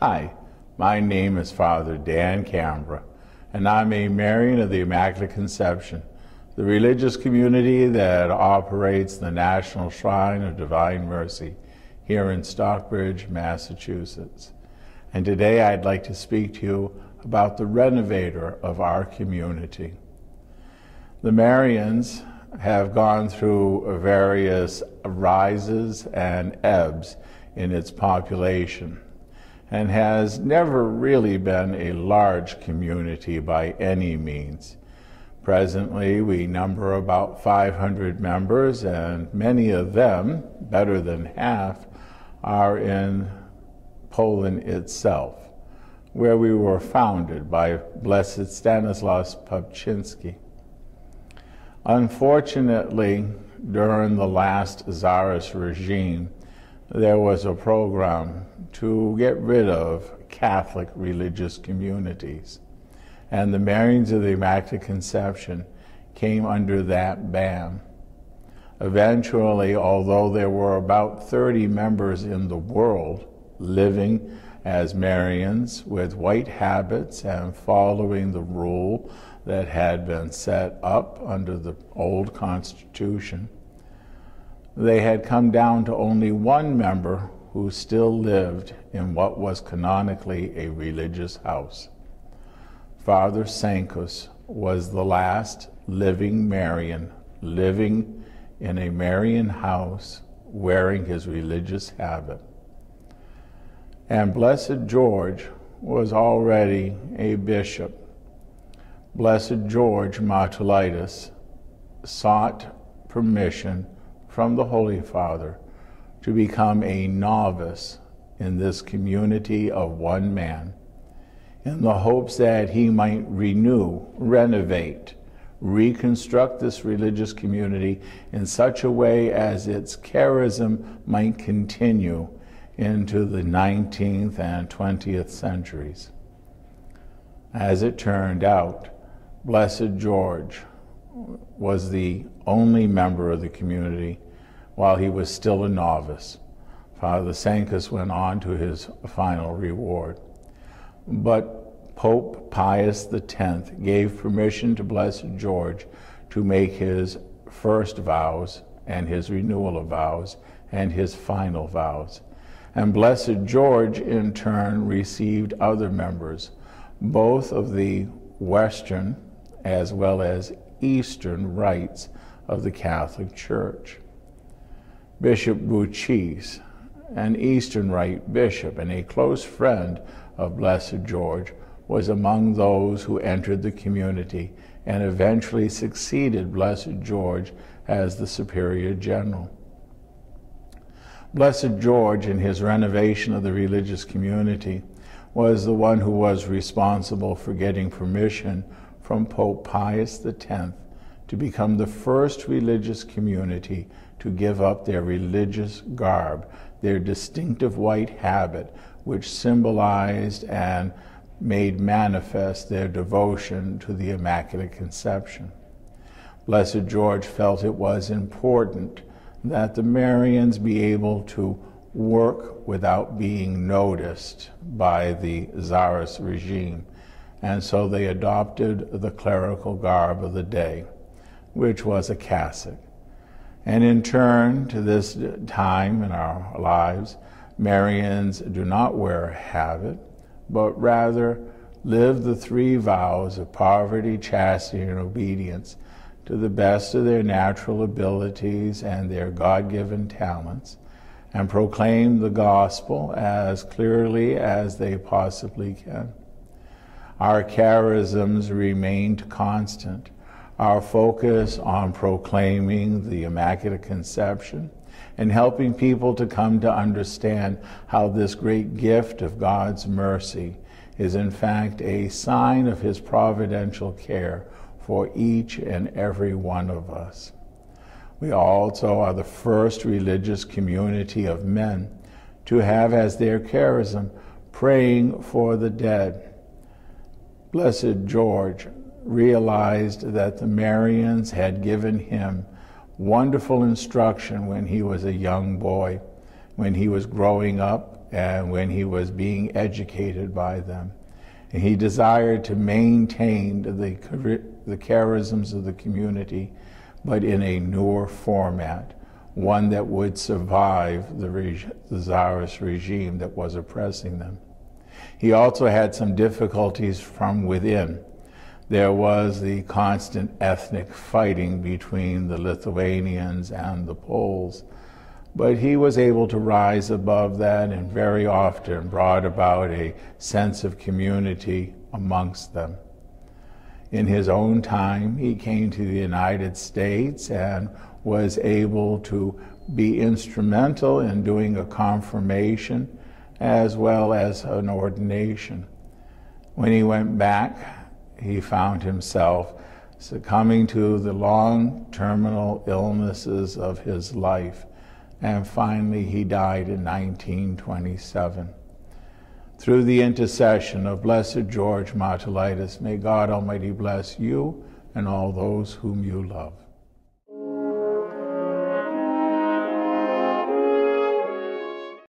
Hi, my name is Father Dan Cambra, and I'm a Marian of the Immaculate Conception, the religious community that operates the National Shrine of Divine Mercy here in Stockbridge, Massachusetts. And today I'd like to speak to you about the renovator of our community. The Marians have gone through various rises and ebbs in its population and has never really been a large community by any means. Presently, we number about 500 members, and many of them, better than half, are in Poland itself, where we were founded by Blessed Stanislaus Papczynski. Unfortunately, during the last Tsarist regime, there was a program to get rid of Catholic religious communities. And the Marians of the Immaculate Conception came under that ban. Eventually, although there were about 30 members in the world living as Marians with white habits and following the rule that had been set up under the old Constitution, they had come down to only one member who still lived in what was canonically a religious house. Father Sankus was the last living Marian living in a Marian house wearing his religious habit. And Blessed George was already a bishop. Blessed George Matulaitis sought permission from the Holy Father to become a novice in this community of one man in the hopes that he might renew, renovate, reconstruct this religious community in such a way as its charism might continue into the 19th and 20th centuries. As it turned out, Blessed George was the only member of the community while he was still a novice. Father Sankus went on to his final reward. But Pope Pius X gave permission to Blessed George to make his first vows and his renewal of vows and his final vows. And Blessed George, in turn, received other members, both of the Western as well as Eastern rites of the Catholic Church. Bishop Bucis, an Eastern Rite bishop and a close friend of Blessed George, was among those who entered the community and eventually succeeded Blessed George as the Superior General. Blessed George, in his renovation of the religious community, was the one who was responsible for getting permission from Pope Pius X to become the first religious community to give up their religious garb, their distinctive white habit, which symbolized and made manifest their devotion to the Immaculate Conception. Blessed George felt it was important that the Marians be able to work without being noticed by the Tsarist regime, and so they adopted the clerical garb of the day, which was a cassock. And in turn, to this time in our lives, Marians do not wear a habit, but rather live the three vows of poverty, chastity, and obedience to the best of their natural abilities and their God given talents, and proclaim the gospel as clearly as they possibly can. Our charisms remained constant our focus on proclaiming the Immaculate Conception and helping people to come to understand how this great gift of God's mercy is in fact a sign of His providential care for each and every one of us. We also are the first religious community of men to have as their charism praying for the dead. Blessed George, realized that the Marians had given him wonderful instruction when he was a young boy, when he was growing up and when he was being educated by them. And he desired to maintain the, the charisms of the community, but in a newer format, one that would survive the, the czarist regime that was oppressing them. He also had some difficulties from within. There was the constant ethnic fighting between the Lithuanians and the Poles, but he was able to rise above that and very often brought about a sense of community amongst them. In his own time, he came to the United States and was able to be instrumental in doing a confirmation as well as an ordination. When he went back, he found himself succumbing to the long terminal illnesses of his life, and finally he died in 1927. Through the intercession of Blessed George Matulaitis, may God Almighty bless you and all those whom you love.